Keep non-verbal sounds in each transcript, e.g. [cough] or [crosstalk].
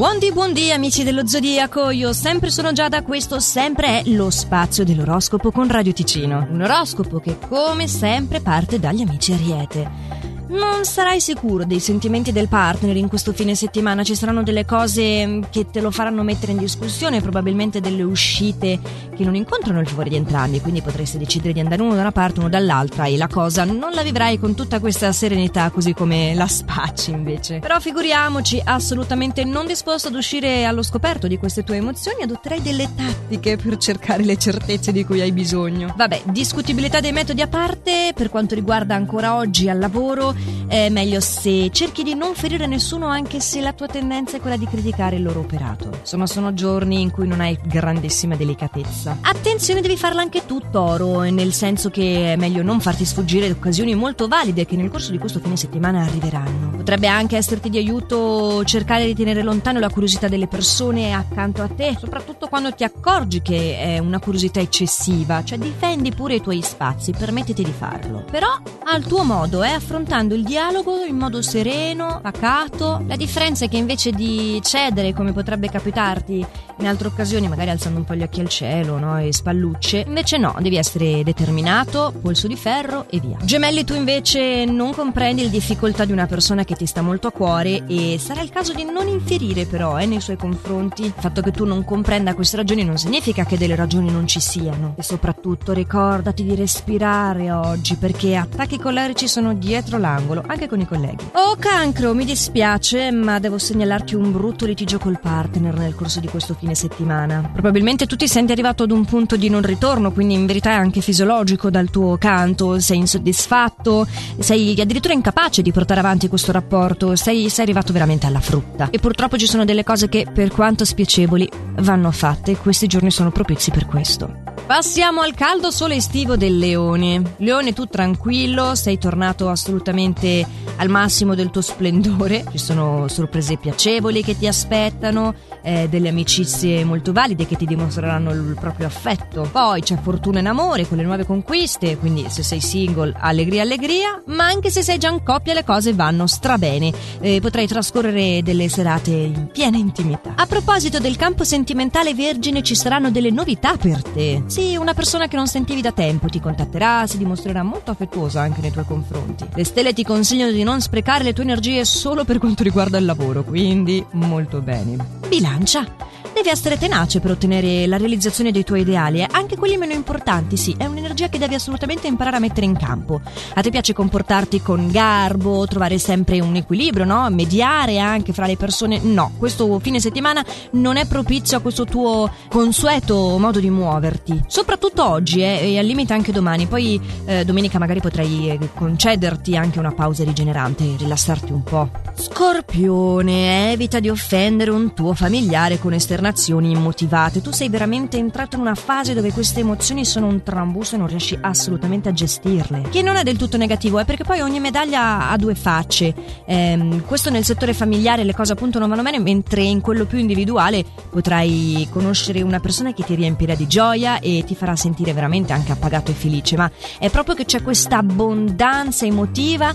Buondì, buondì amici dello Zodiaco, io sempre sono Giada, questo sempre è lo spazio dell'oroscopo con Radio Ticino. Un oroscopo che come sempre parte dagli amici Ariete. Non sarai sicuro dei sentimenti del partner in questo fine settimana, ci saranno delle cose che te lo faranno mettere in discussione, probabilmente delle uscite che non incontrano il favore di entrambi, quindi potresti decidere di andare uno da una parte, uno dall'altra e la cosa non la vivrai con tutta questa serenità così come la spacci invece. Però figuriamoci, assolutamente non disposto ad uscire allo scoperto di queste tue emozioni, adotterai delle tattiche per cercare le certezze di cui hai bisogno. Vabbè, discutibilità dei metodi a parte, per quanto riguarda ancora oggi al lavoro, è meglio se cerchi di non ferire nessuno anche se la tua tendenza è quella di criticare il loro operato. Insomma, sono giorni in cui non hai grandissima delicatezza. Attenzione, devi farla anche tu, Toro, nel senso che è meglio non farti sfuggire occasioni molto valide che nel corso di questo fine settimana arriveranno. Potrebbe anche esserti di aiuto cercare di tenere lontano la curiosità delle persone accanto a te, soprattutto quando ti accorgi che è una curiosità eccessiva, cioè difendi pure i tuoi spazi, permettiti di farlo. Però al tuo modo, eh, affrontando il dialogo in modo sereno, pacato. La differenza è che invece di cedere, come potrebbe capitarti in altre occasioni, magari alzando un po' gli occhi al cielo no? e spallucce, invece no, devi essere determinato, polso di ferro e via. Gemelli, tu invece non comprendi le difficoltà di una persona che ti sta molto a cuore e sarà il caso di non infierire però eh, nei suoi confronti. Il fatto che tu non comprenda queste ragioni non significa che delle ragioni non ci siano. E soprattutto ricordati di respirare oggi perché attacchi collerici sono dietro l'angolo angolo, anche con i colleghi. Oh cancro, mi dispiace, ma devo segnalarti un brutto litigio col partner nel corso di questo fine settimana. Probabilmente tu ti senti arrivato ad un punto di non ritorno, quindi in verità è anche fisiologico dal tuo canto, sei insoddisfatto, sei addirittura incapace di portare avanti questo rapporto, sei, sei arrivato veramente alla frutta. E purtroppo ci sono delle cose che, per quanto spiacevoli, vanno fatte e questi giorni sono propizi per questo. Passiamo al caldo sole estivo del Leone. Leone, tu tranquillo, sei tornato assolutamente al massimo del tuo splendore. Ci sono sorprese piacevoli che ti aspettano, eh, delle amicizie molto valide che ti dimostreranno il proprio affetto. Poi c'è fortuna in amore con le nuove conquiste, quindi se sei single, allegria, allegria. Ma anche se sei già in coppia, le cose vanno strabene. Eh, potrai trascorrere delle serate in piena intimità. A proposito del campo sentimentale vergine, ci saranno delle novità per te. Sì, sì, una persona che non sentivi da tempo ti contatterà, si dimostrerà molto affettuosa anche nei tuoi confronti. Le stelle ti consigliano di non sprecare le tue energie solo per quanto riguarda il lavoro, quindi molto bene. Bilancia. Devi essere tenace per ottenere la realizzazione dei tuoi ideali, eh? anche quelli meno importanti, sì, è un'energia che devi assolutamente imparare a mettere in campo. A te piace comportarti con garbo, trovare sempre un equilibrio, no? Mediare anche fra le persone. No, questo fine settimana non è propizio a questo tuo consueto modo di muoverti. Soprattutto oggi, eh, e al limite anche domani. Poi eh, domenica magari potrai eh, concederti anche una pausa rigenerante, rilassarti un po'. Scorpione, evita di offendere un tuo familiare con esternazione emozioni immotivate. Tu sei veramente entrato in una fase dove queste emozioni sono un trambusto e non riesci assolutamente a gestirle. Che non è del tutto negativo, è perché poi ogni medaglia ha due facce. Ehm, questo nel settore familiare le cose appunto non vanno bene, mentre in quello più individuale potrai conoscere una persona che ti riempirà di gioia e ti farà sentire veramente anche appagato e felice. Ma è proprio che c'è questa abbondanza emotiva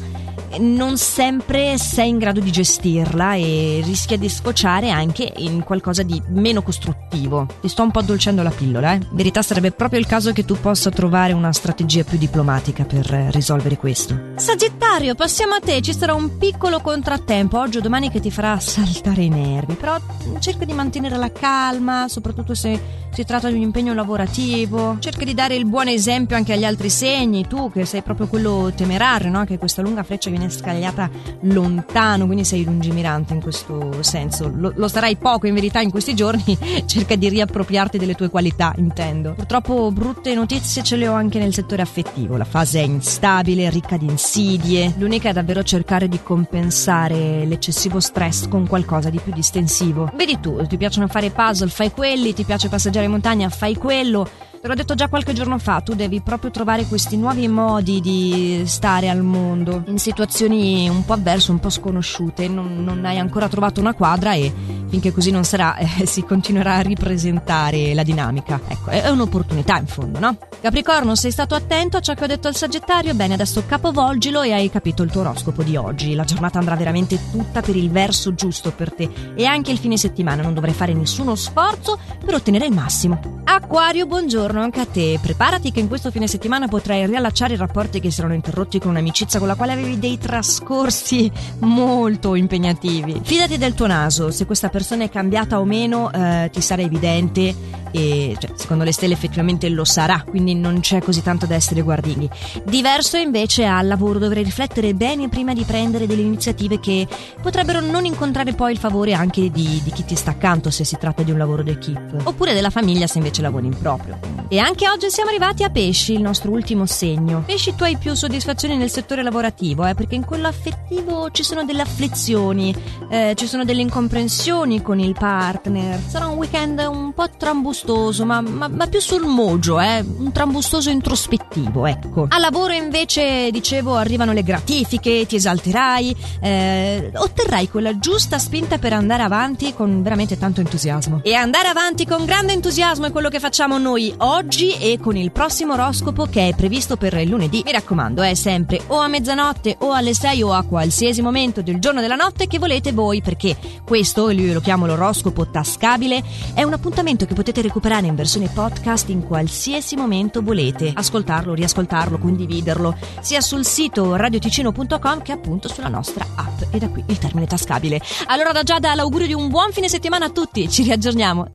non sempre sei in grado di gestirla e rischia di sfociare anche in qualcosa di meno costruttivo. Ti sto un po' addolcendo la pillola, eh? In verità sarebbe proprio il caso che tu possa trovare una strategia più diplomatica per risolvere questo. Sagittario, passiamo a te, ci sarà un piccolo contrattempo oggi o domani che ti farà saltare i nervi, però cerca di mantenere la calma, soprattutto se si tratta di un impegno lavorativo. Cerca di dare il buon esempio anche agli altri segni, tu che sei proprio quello temerario, no? Che questa lunga freccia viene scagliata lontano, quindi sei lungimirante in questo senso. Lo, lo sarai poco in verità in questi giorni, [laughs] cerca di riappropriarti delle tue qualità, intendo. Purtroppo brutte notizie ce le ho anche nel settore affettivo. La fase è instabile, ricca di insidie. L'unica è davvero cercare di compensare l'eccessivo stress con qualcosa di più distensivo. Vedi tu, ti piacciono fare puzzle, fai quelli, ti piace passeggiare in montagna, fai quello. Te l'ho detto già qualche giorno fa, tu devi proprio trovare questi nuovi modi di stare al mondo in situazioni un po' avverse, un po' sconosciute. Non, non hai ancora trovato una quadra e finché così non sarà eh, [laughs] si continuerà a ripresentare la dinamica. Ecco, è un'opportunità in fondo, no? Capricorno, sei stato attento a ciò che ho detto al Sagittario? Bene, adesso capovolgilo e hai capito il tuo oroscopo di oggi. La giornata andrà veramente tutta per il verso giusto per te e anche il fine settimana non dovrai fare nessuno sforzo per ottenere il massimo. Acquario, buongiorno anche a te. Preparati che in questo fine settimana potrai riallacciare i rapporti che si erano interrotti con un'amicizia con la quale avevi dei trascorsi molto impegnativi. Fidati del tuo naso, se questa persona è cambiata o meno eh, ti sarà evidente e cioè, secondo le stelle effettivamente lo sarà, quindi non c'è così tanto da essere guardinghi. Diverso invece al lavoro, dovrai riflettere bene prima di prendere delle iniziative che potrebbero non incontrare poi il favore anche di, di chi ti sta accanto se si tratta di un lavoro d'equipe, oppure della famiglia se invece lavori in proprio. E anche oggi siamo arrivati a pesci, il nostro ultimo segno. Pesci tu hai più soddisfazioni nel settore lavorativo, eh, perché in quello affettivo ci sono delle afflizioni, eh, ci sono delle incomprensioni con il partner. Sarà un weekend un po' trambustoso trambustoso, ma, ma, ma, più sul mojo, eh? un trambustoso introspettivo, ecco. Al lavoro invece, dicevo, arrivano le gratifiche, ti esalterai, eh, otterrai quella giusta spinta per andare avanti con veramente tanto entusiasmo. E andare avanti con grande entusiasmo è quello che facciamo noi oggi e con il prossimo oroscopo che è previsto per il lunedì. Mi raccomando, è sempre o a mezzanotte o alle 6 o a qualsiasi momento del giorno della notte che volete voi, perché questo, io lo chiamo l'oroscopo tascabile, è un appuntamento che potete recuperare in versione podcast in qualsiasi momento volete. Ascoltarlo, riascoltarlo, condividerlo, sia sul sito radioticino.com che appunto sulla nostra app. E da qui il termine tascabile. Allora da Giada l'augurio di un buon fine settimana a tutti, ci riaggiorniamo